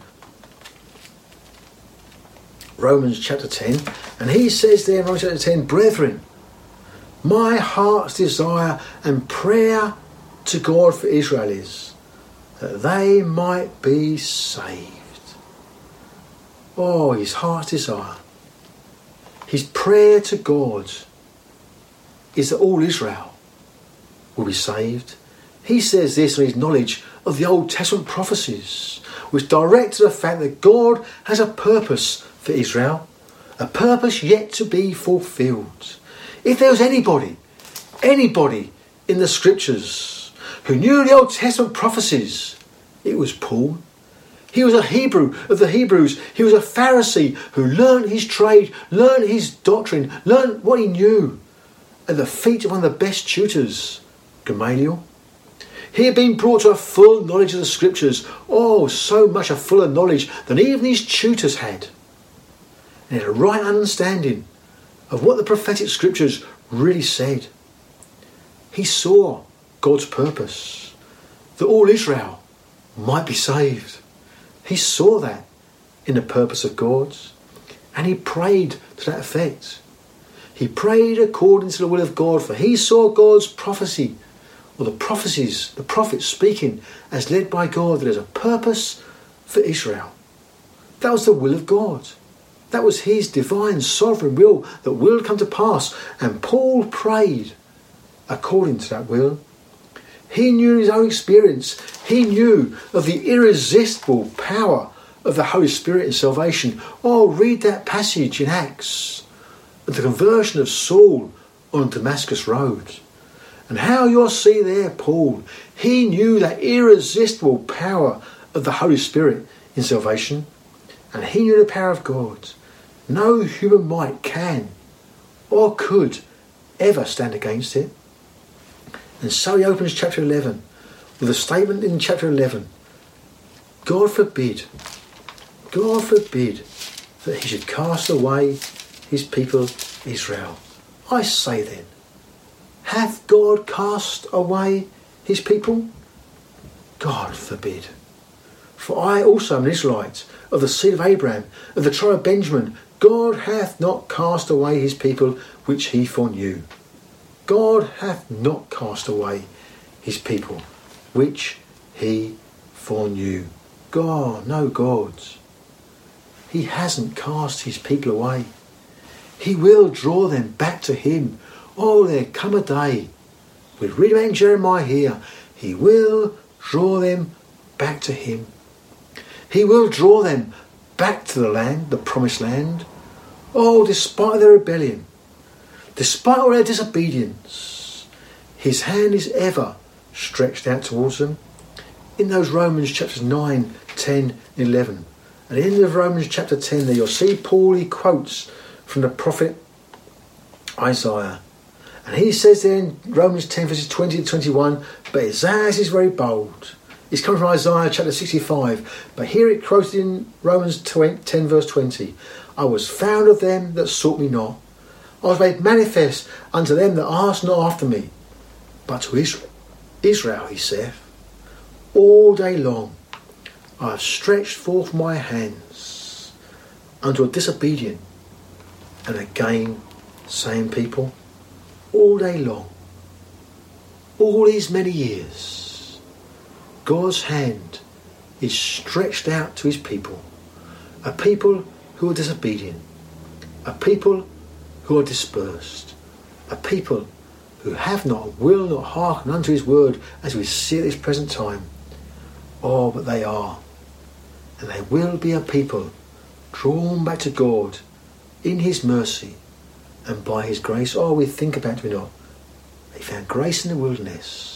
Romans chapter 10, and he says there in Romans chapter 10, Brethren, my heart's desire and prayer to God for Israel is that they might be saved. Oh, his heart's desire. His prayer to God is that all Israel will be saved. He says this on his knowledge of the Old Testament prophecies, which direct to the fact that God has a purpose for Israel, a purpose yet to be fulfilled. If there was anybody, anybody in the scriptures who knew the Old Testament prophecies, it was Paul. He was a Hebrew of the Hebrews. He was a Pharisee who learned his trade, learned his doctrine, learned what he knew at the feet of one of the best tutors, Gamaliel. He had been brought to a full knowledge of the scriptures, oh, so much a fuller knowledge than even his tutors had. And he had a right understanding of what the prophetic scriptures really said. He saw God's purpose, that all Israel might be saved. He saw that in the purpose of God's, and he prayed to that effect. He prayed according to the will of God, for he saw God's prophecy, or the prophecies, the prophets speaking as led by God, that there's a purpose for Israel. That was the will of God. That was his divine sovereign will that will come to pass. And Paul prayed according to that will. He knew his own experience. He knew of the irresistible power of the Holy Spirit in salvation. Oh, read that passage in Acts of the conversion of Saul on Damascus Road. And how you'll see there, Paul, he knew that irresistible power of the Holy Spirit in salvation. And he knew the power of God. No human might can or could ever stand against it. And so he opens chapter 11 with a statement in chapter 11 God forbid, God forbid that he should cast away his people Israel. I say then, hath God cast away his people? God forbid. For I also am an Israelite, of the seed of Abraham, of the tribe of Benjamin. God hath not cast away his people which he foreknew. God hath not cast away his people, which he foreknew. God, no gods. He hasn't cast his people away. He will draw them back to him. Oh, there come a day. We read about Jeremiah here. He will draw them back to him. He will draw them back to the land, the promised land. Oh, despite their rebellion, Despite all their disobedience, his hand is ever stretched out towards them. In those Romans chapters 9, 10, 11. And in the Romans chapter 10 there you'll see Paul, he quotes from the prophet Isaiah. And he says there in Romans 10 verses 20 to 21, but Isaiah is very bold. It's coming from Isaiah chapter 65, but here it quoted in Romans 10 verse 20. I was found of them that sought me not. I was made manifest unto them that asked not after me, but to Israel. Israel, he saith, all day long I have stretched forth my hands unto a disobedient and again same people all day long. All these many years, God's hand is stretched out to his people, a people who are disobedient, a people who are dispersed, a people who have not, will not hearken unto his word as we see at this present time. Oh, but they are. And they will be a people drawn back to God in his mercy and by his grace. Oh, we think about it, we not. They found grace in the wilderness.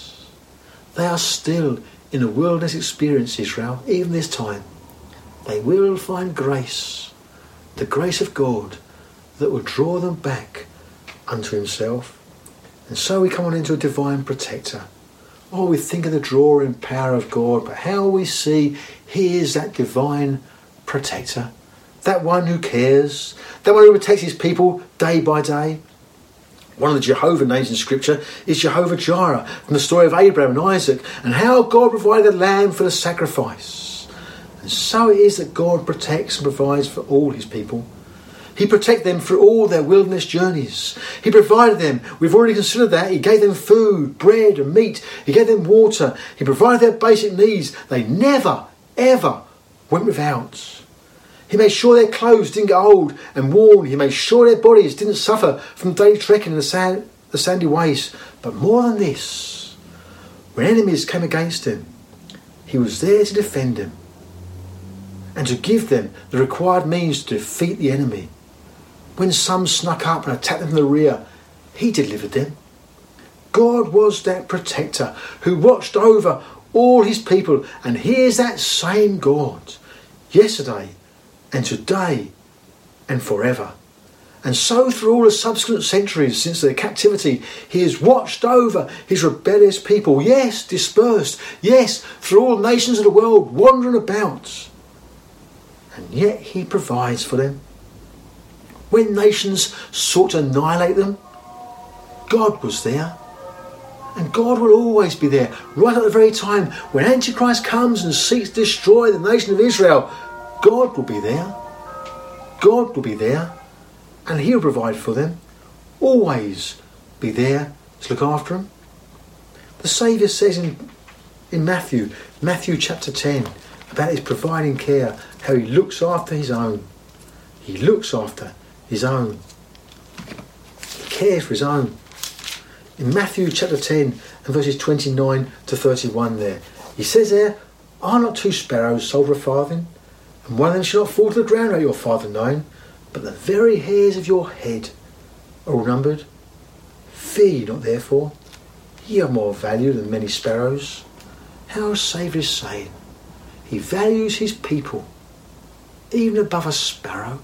They are still in a wilderness experience, Israel, even this time. They will find grace, the grace of God that will draw them back unto himself. And so we come on into a divine protector. Oh, we think of the drawing power of God, but how we see He is that divine protector, that one who cares, that one who protects His people day by day. One of the Jehovah names in Scripture is Jehovah Jireh from the story of Abraham and Isaac and how God provided a lamb for the sacrifice. And so it is that God protects and provides for all His people. He protected them through all their wilderness journeys. He provided them. We've already considered that. He gave them food, bread, and meat. He gave them water. He provided their basic needs. They never, ever went without. He made sure their clothes didn't get old and worn. He made sure their bodies didn't suffer from daily trekking in the, sand, the sandy waste. But more than this, when enemies came against him, he was there to defend them and to give them the required means to defeat the enemy. When some snuck up and attacked them from the rear, he delivered them. God was that protector who watched over all his people, and he is that same God yesterday and today and forever. And so, through all the subsequent centuries since their captivity, he has watched over his rebellious people, yes, dispersed, yes, through all nations of the world, wandering about. And yet he provides for them When nations sought to annihilate them, God was there. And God will always be there, right at the very time when Antichrist comes and seeks to destroy the nation of Israel. God will be there. God will be there, and He'll provide for them. Always be there to look after them. The Saviour says in, in Matthew, Matthew chapter 10, about His providing care, how He looks after His own. He looks after His own. He cares for His own in Matthew chapter 10 and verses 29 to 31 there. He says there, Are not two sparrows sold for a farthing? And one of them shall not fall to the ground without your father knowing, but the very hairs of your head are all numbered. Fear not therefore, ye have more value than many sparrows. How Saviour is saying, He values His people even above a sparrow,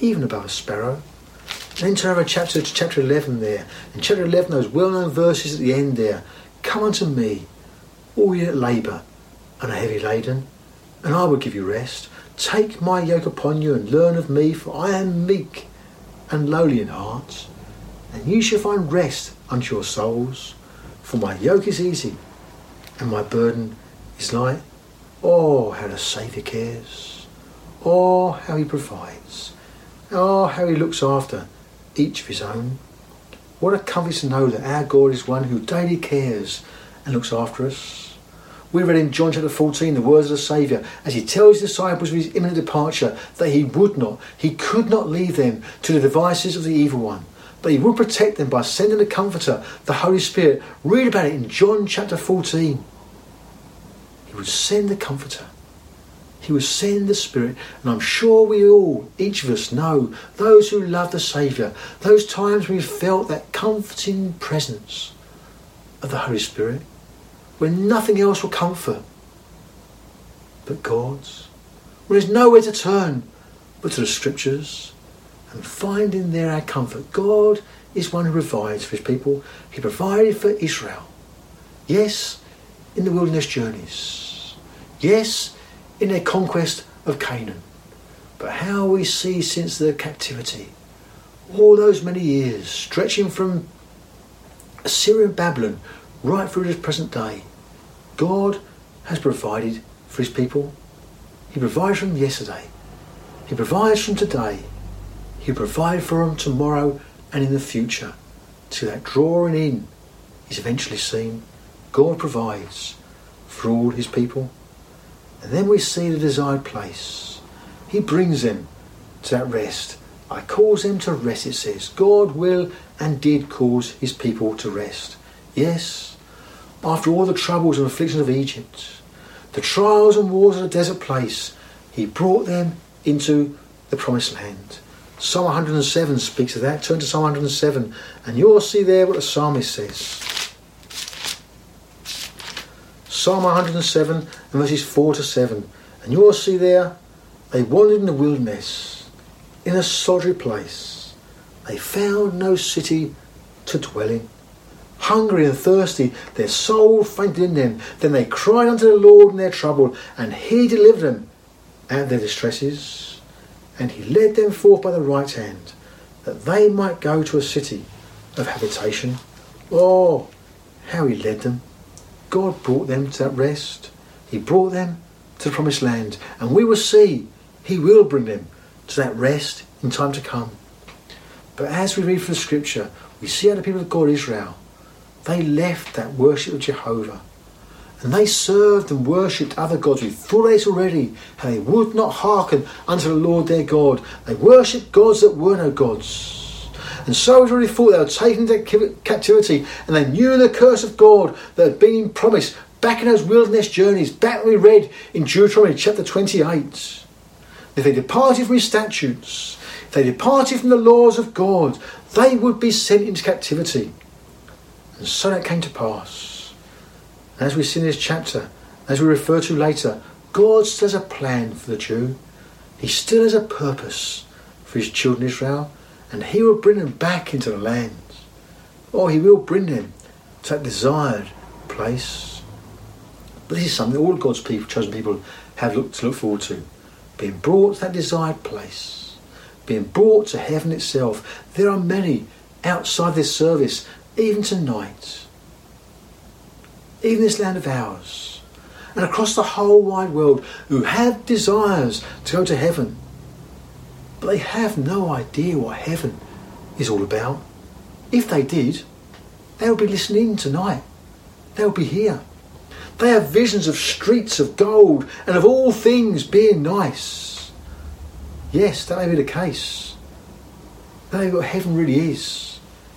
even above a sparrow. Then turn over chapter to chapter 11 there. and chapter 11, those well known verses at the end there Come unto me, all ye that labour and are heavy laden, and I will give you rest. Take my yoke upon you and learn of me, for I am meek and lowly in heart, and you shall find rest unto your souls. For my yoke is easy and my burden is light. Oh, how the Saviour cares. Oh, how he provides. Oh, how he looks after each of his own. What a comfort to know that our God is one who daily cares and looks after us. We read in John chapter 14 the words of the Saviour as he tells his disciples of his imminent departure that he would not, he could not leave them to the devices of the evil one, but he would protect them by sending the Comforter, the Holy Spirit. Read about it in John chapter 14. He would send the Comforter. He would send the Spirit. And I'm sure we all, each of us, know those who love the Saviour, those times we've felt that comforting presence of the Holy Spirit, when nothing else will comfort but God's, when there's nowhere to turn but to the Scriptures, and finding there our comfort. God is one who provides for his people. He provided for Israel. Yes, in the wilderness journeys. Yes, in their conquest of Canaan. But how we see since their captivity, all those many years, stretching from Assyria and Babylon right through to the present day, God has provided for his people. He provides for them yesterday. He provides for them today. He provides for them tomorrow and in the future. To that drawing in is eventually seen. God provides for all his people. And then we see the desired place. He brings them to that rest. I cause them to rest, it says. God will and did cause his people to rest. Yes, after all the troubles and afflictions of Egypt, the trials and wars of the desert place, he brought them into the promised land. Psalm 107 speaks of that. Turn to Psalm 107 and you'll see there what the psalmist says. Psalm 107 and verses 4 to 7. And you'll see there, they wandered in the wilderness, in a solitary place. They found no city to dwell in. Hungry and thirsty, their soul fainted in them. Then they cried unto the Lord in their trouble, and he delivered them out of their distresses. And he led them forth by the right hand, that they might go to a city of habitation. Oh, how he led them. God brought them to that rest. He brought them to the promised land. And we will see he will bring them to that rest in time to come. But as we read from the scripture, we see how the people of God, Israel, they left that worship of Jehovah. And they served and worshipped other gods. We thought this already, how they would not hearken unto the Lord their God. They worshipped gods that were no gods. And so we've already thought they were taken into captivity and they knew the curse of God that had been promised back in those wilderness journeys, back we read in Deuteronomy chapter 28. If they departed from his statutes, if they departed from the laws of God, they would be sent into captivity. And so that came to pass. As we see in this chapter, as we refer to later, God still has a plan for the Jew. He still has a purpose for his children Israel, and he will bring them back into the land. Or he will bring them to that desired place. But this is something all God's people, chosen people, have looked to look forward to being brought to that desired place, being brought to heaven itself. There are many outside this service, even tonight, even this land of ours, and across the whole wide world, who have desires to go to heaven, but they have no idea what heaven is all about. If they did, they would be listening tonight. They would be here. They have visions of streets of gold and of all things being nice. Yes, that may be the case. May be what heaven really is,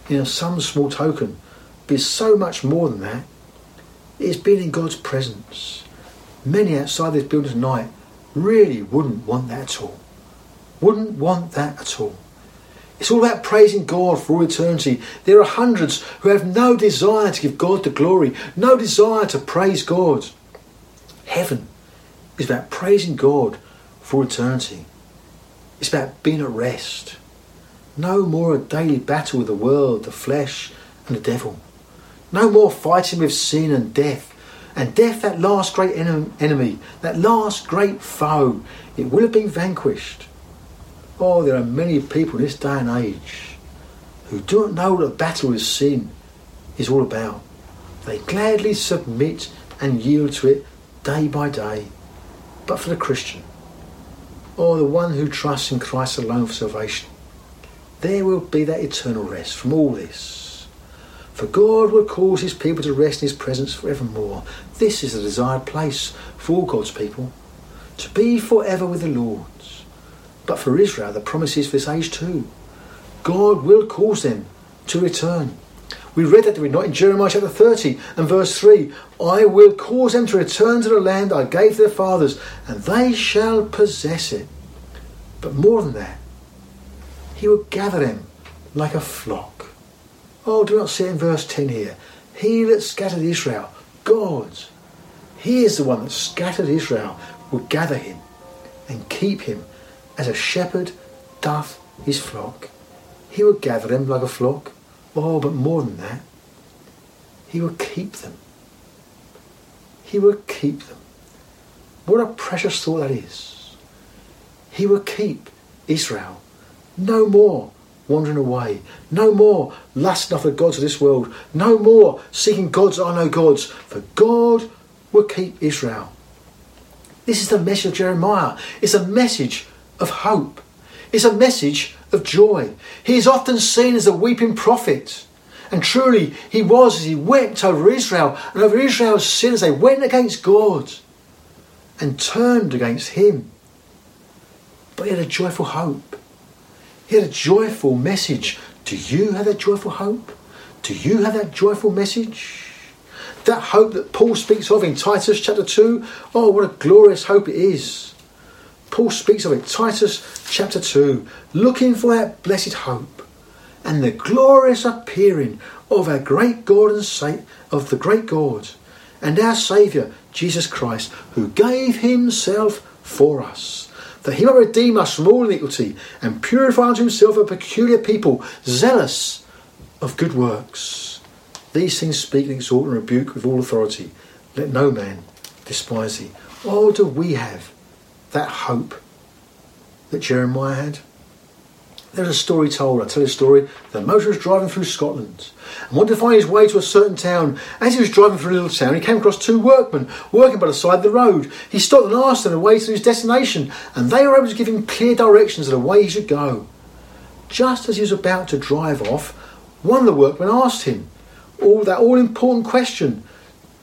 in some small token, but it's so much more than that. It's being in God's presence. Many outside this building tonight really wouldn't want that at all. Wouldn't want that at all. It's all about praising God for all eternity. There are hundreds who have no desire to give God the glory, no desire to praise God. Heaven is about praising God for eternity. It's about being at rest. No more a daily battle with the world, the flesh, and the devil. No more fighting with sin and death. And death, that last great enemy, that last great foe, it will have been vanquished. Oh, there are many people in this day and age who do not know what the battle with sin is all about. They gladly submit and yield to it day by day. But for the Christian, or the one who trusts in Christ alone for salvation, there will be that eternal rest from all this. For God will cause his people to rest in his presence forevermore. This is the desired place for all God's people, to be forever with the Lord. But for Israel, the promise is for this age too. God will cause them to return. We read that, did we not, in Jeremiah chapter 30 and verse 3 I will cause them to return to the land I gave their fathers, and they shall possess it. But more than that, He will gather them like a flock. Oh, do not see in verse 10 here. He that scattered Israel, God, He is the one that scattered Israel, will gather him and keep him as a shepherd doth his flock. He will gather them like a flock. Oh, but more than that, he will keep them. He will keep them. What a precious thought that is. He will keep Israel. No more wandering away. No more lusting after the gods of this world. No more seeking gods that are no gods. For God will keep Israel. This is the message of Jeremiah. It's a message of hope. It's a message of joy. He is often seen as a weeping prophet. And truly, he was as he wept over Israel and over Israel's sin as they went against God and turned against him. But he had a joyful hope. He had a joyful message. Do you have that joyful hope? Do you have that joyful message? That hope that Paul speaks of in Titus chapter 2. Oh, what a glorious hope it is. Paul speaks of it, Titus chapter 2, looking for that blessed hope and the glorious appearing of our great God and Sa- of the great God and our Saviour, Jesus Christ, who gave himself for us, that he might redeem us from all iniquity and purify unto himself a peculiar people, zealous of good works. These things speak and exhort and rebuke with all authority. Let no man despise thee. Oh, do we have that hope that Jeremiah had? There's a story told. I tell a story. The motorist driving through Scotland and wanted to find his way to a certain town. As he was driving through a little town, he came across two workmen working by the side of the road. He stopped and asked them the way to his destination, and they were able to give him clear directions of the way he should go. Just as he was about to drive off, one of the workmen asked him all that all important question: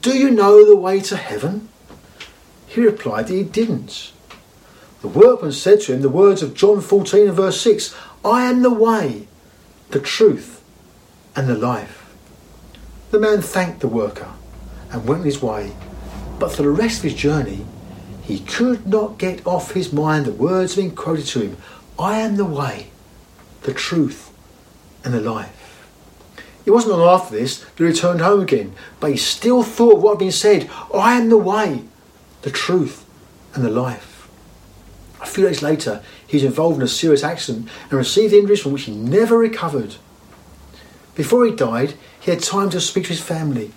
"Do you know the way to heaven?" He replied that he didn't. The workman said to him the words of John 14 and verse 6 I am the way, the truth, and the life. The man thanked the worker and went his way, but for the rest of his journey, he could not get off his mind the words being quoted to him I am the way, the truth, and the life. It wasn't long after this that he returned home again, but he still thought of what had been said I am the way, the truth, and the life. A few days later, he was involved in a serious accident and received injuries from which he never recovered. Before he died, he had time to speak to his family.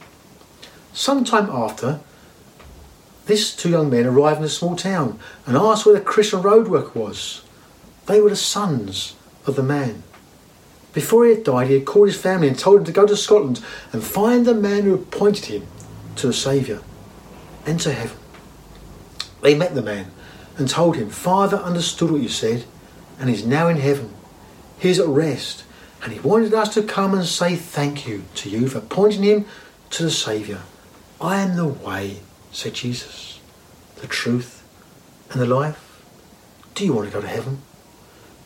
Some time after, this two young men arrived in a small town and asked where the Christian road worker was. They were the sons of the man. Before he had died, he had called his family and told them to go to Scotland and find the man who appointed him to the Saviour and to heaven. They met the man and told him, Father understood what you said and is now in heaven. He is at rest and he wanted us to come and say thank you to you for pointing him to the Saviour. I am the way, said Jesus, the truth and the life. Do you want to go to heaven?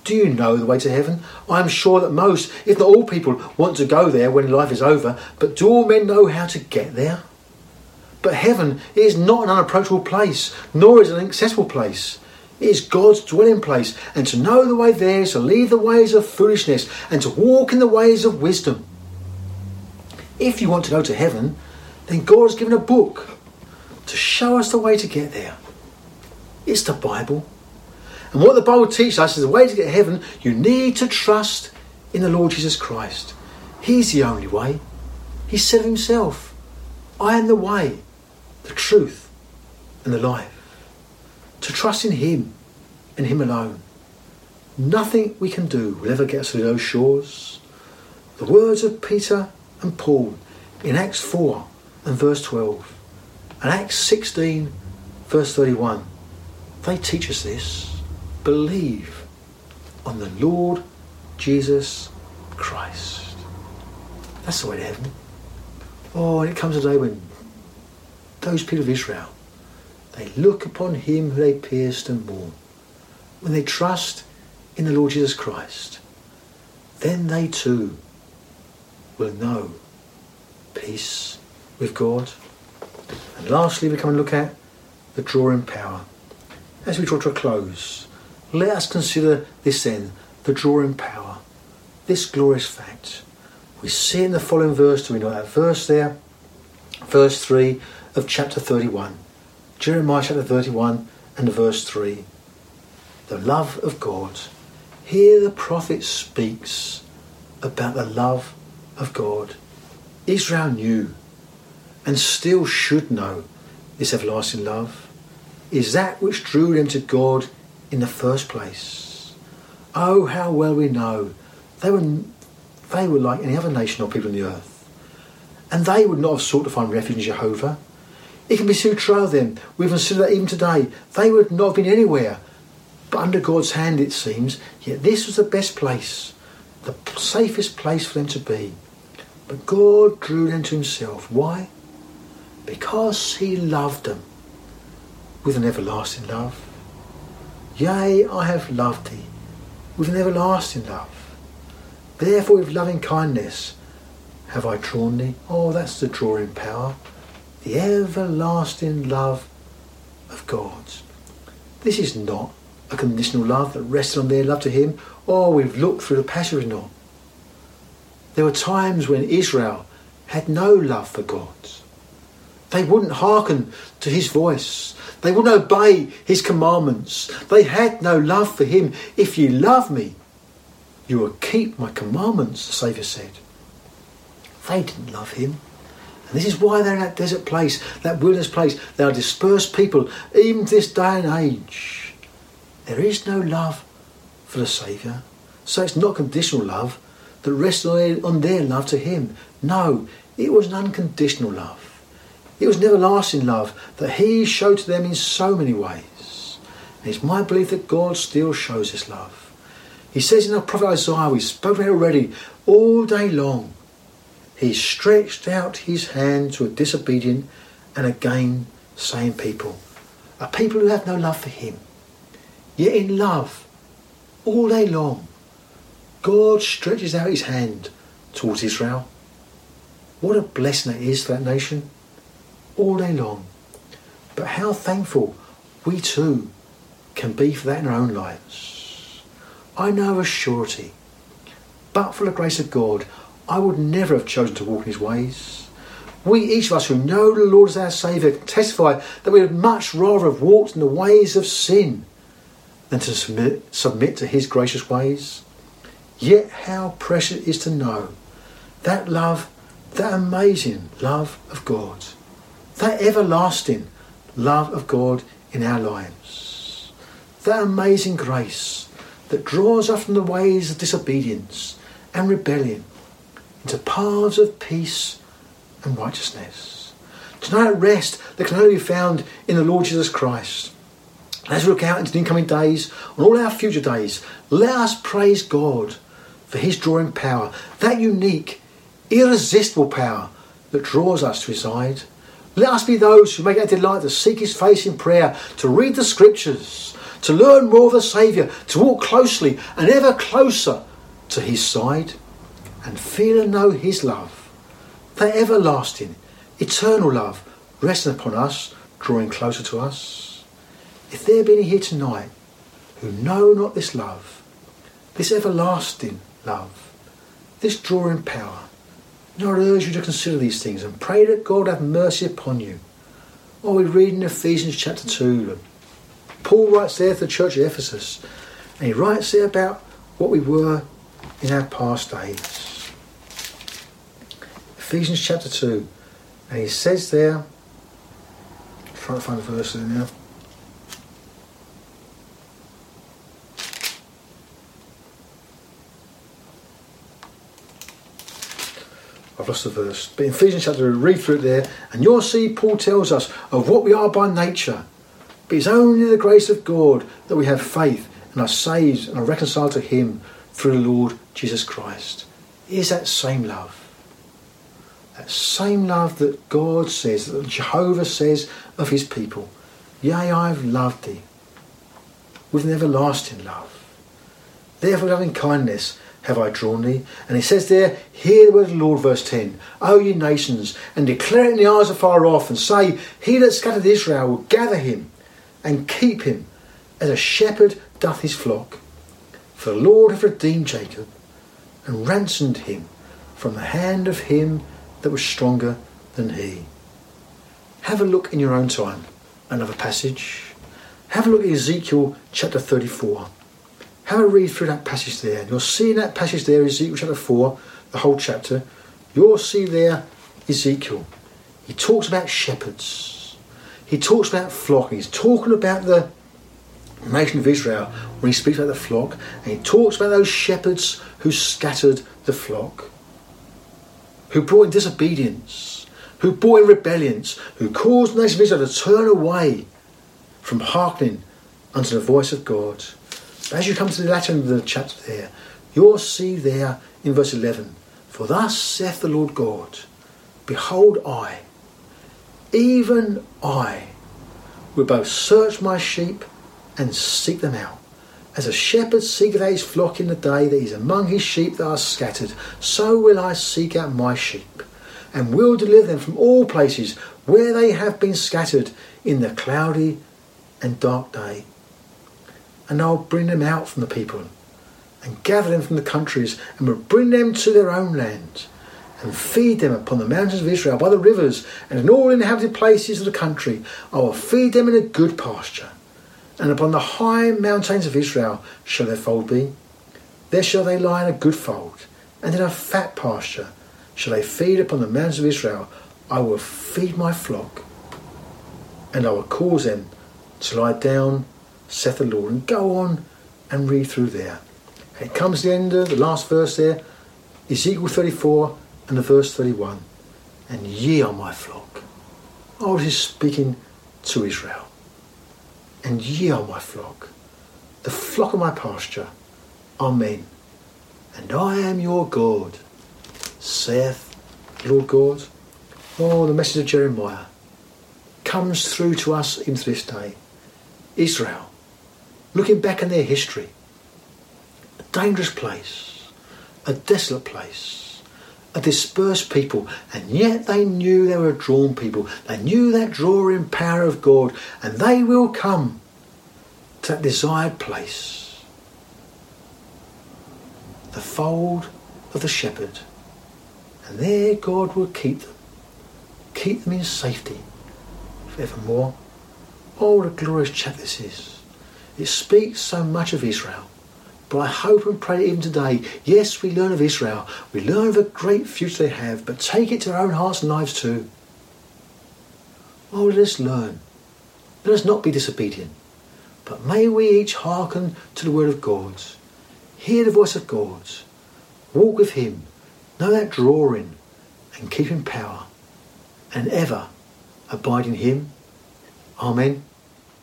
Do you know the way to heaven? I am sure that most, if not all people, want to go there when life is over, but do all men know how to get there? But heaven is not an unapproachable place, nor is it an accessible place. It is God's dwelling place, and to know the way there is to leave the ways of foolishness and to walk in the ways of wisdom. If you want to go to heaven, then God has given a book to show us the way to get there. It's the Bible. And what the Bible teaches us is the way to get to heaven, you need to trust in the Lord Jesus Christ. He's the only way. He said himself, I am the way, the truth, and the life. To trust in Him and Him alone. Nothing we can do will ever get us to those shores. The words of Peter and Paul in Acts 4 and verse 12 and Acts 16 verse 31, they teach us this believe on the Lord Jesus Christ. That's the way to heaven. Oh, and it comes a day when those people of Israel, they look upon him who they pierced and mourn. When they trust in the Lord Jesus Christ, then they too will know peace with God. And lastly, we come and look at the drawing power. As we draw to a close, let us consider this then, the drawing power, this glorious fact. We see in the following verse, do we know that verse there? Verse 3 of chapter 31. Jeremiah chapter 31 and verse 3. The love of God. Here the prophet speaks about the love of God. Israel knew and still should know this everlasting love is that which drew them to God in the first place. Oh, how well we know they were, they were like any other nation or people on the earth. And they would not have sought to find refuge in Jehovah. It can be so true of them. We consider that even today. They would not have been anywhere but under God's hand, it seems. Yet this was the best place, the safest place for them to be. But God drew them to Himself. Why? Because He loved them with an everlasting love. Yea, I have loved thee with an everlasting love. Therefore, with loving kindness have I drawn thee. Oh, that's the drawing power. The everlasting love of God. This is not a conditional love that rests on their love to Him. Oh, we've looked through the passage not. There were times when Israel had no love for God. They wouldn't hearken to his voice. They wouldn't obey his commandments. They had no love for him. If you love me, you will keep my commandments, the Saviour said. They didn't love him. This is why they're in that desert place, that wilderness place. They are dispersed people, even this day and age. There is no love for the Saviour. So it's not conditional love that rests on their love to him. No, it was an unconditional love. It was an everlasting love that He showed to them in so many ways. And it's my belief that God still shows His love. He says in the prophet Isaiah, we spoke about it already, all day long, He stretched out His hand to a disobedient and again sane people, a people who have no love for Him. Yet in love, all day long, God stretches out His hand towards Israel. What a blessing it is for that nation all day long. But how thankful we too can be for that in our own lives. I know a surety, but for the grace of God, I would never have chosen to walk in his ways. We, each of us who know the Lord as our Saviour, testify that we would much rather have walked in the ways of sin than to submit, submit to his gracious ways. Yet how precious it is to know that love, that amazing love of God that everlasting love of God in our lives, that amazing grace that draws us from the ways of disobedience and rebellion into paths of peace and righteousness. Tonight, rest that can only be found in the Lord Jesus Christ. As we look out into the incoming days, on all our future days, let us praise God for His drawing power, that unique, irresistible power that draws us to His side. Let us be those who make our delight to seek His face in prayer, to read the Scriptures, to learn more of the Saviour, to walk closely and ever closer to His side, and feel and know His love, that everlasting, eternal love resting upon us, drawing closer to us. If there be any here tonight who know not this love, this everlasting love, this drawing power, I urge you to consider these things and pray that God have mercy upon you. Oh, we read in Ephesians chapter 2, Paul writes there to the church of Ephesus, and he writes there about what we were in our past days. Ephesians chapter 2, and he says there, I'm trying to find the verse there now. I've lost the verse. But in Ephesians chapter, read through it there, and you'll see Paul tells us of what we are by nature. But it's only the grace of God that we have faith and are saved and are reconciled to Him through the Lord Jesus Christ. It is that same love. That same love that God says, that Jehovah says of His people. Yea, I have loved thee with an everlasting love. Therefore, loving kindness have I drawn thee. And he says there, Hear the word of the Lord, verse 10. O ye nations, and declare it in the eyes afar off, and say, He that scattered Israel will gather him and keep him, as a shepherd doth his flock. For the Lord hath redeemed Jacob, and ransomed him from the hand of him that was stronger than he. Have a look in your own time. Another passage. Have a look at Ezekiel chapter 34. Have a read through that passage there. You'll see that passage there, Ezekiel chapter 4, the whole chapter, you'll see there Ezekiel. He talks about shepherds. He talks about flock. He's talking about the nation of Israel when he speaks about the flock. And he talks about those shepherds who scattered the flock, who brought in disobedience, who brought in rebellions, who caused the nation of Israel to turn away from hearkening unto the voice of God. But as you come to the latter end of the chapter there, you'll see there in verse 11, For thus saith the Lord God, Behold, I, even I, will both search my sheep and seek them out. As a shepherd seeketh out his flock in the day that he among his sheep that are scattered, so will I seek out my sheep, and will deliver them from all places where they have been scattered in the cloudy and dark day and I'll bring them out from the people and gather them from the countries and will bring them to their own land and feed them upon the mountains of Israel by the rivers and in all inhabited places of the country. I will feed them in a good pasture and upon the high mountains of Israel shall their fold be. There shall they lie in a good fold and in a fat pasture shall they feed upon the mountains of Israel. I will feed my flock and I will cause them to lie down saith the Lord. And go on and read through there. It comes the end of the last verse there, Ezekiel 34 and the verse 31. And ye are my flock. Oh, is speaking to Israel. And ye are my flock, the flock of my pasture. Amen. And I am your God, saith Lord God. Oh, the message of Jeremiah comes through to us into this day. Israel looking back in their history, a dangerous place, a desolate place, a dispersed people, and yet they knew they were a drawn people. They knew that drawing power of God, and they will come to that desired place. The fold of the shepherd. And there God will keep them, keep them in safety forevermore. Oh, what a glorious chap this is. It speaks so much of Israel. But I hope and pray even today, yes, we learn of Israel. We learn of a great future they have, but take it to our own hearts and lives too. Oh, let us learn. Let us not be disobedient. But may we each hearken to the word of God. Hear the voice of God. Walk with Him. Know that drawing and keep in power and ever abide in Him. Amen.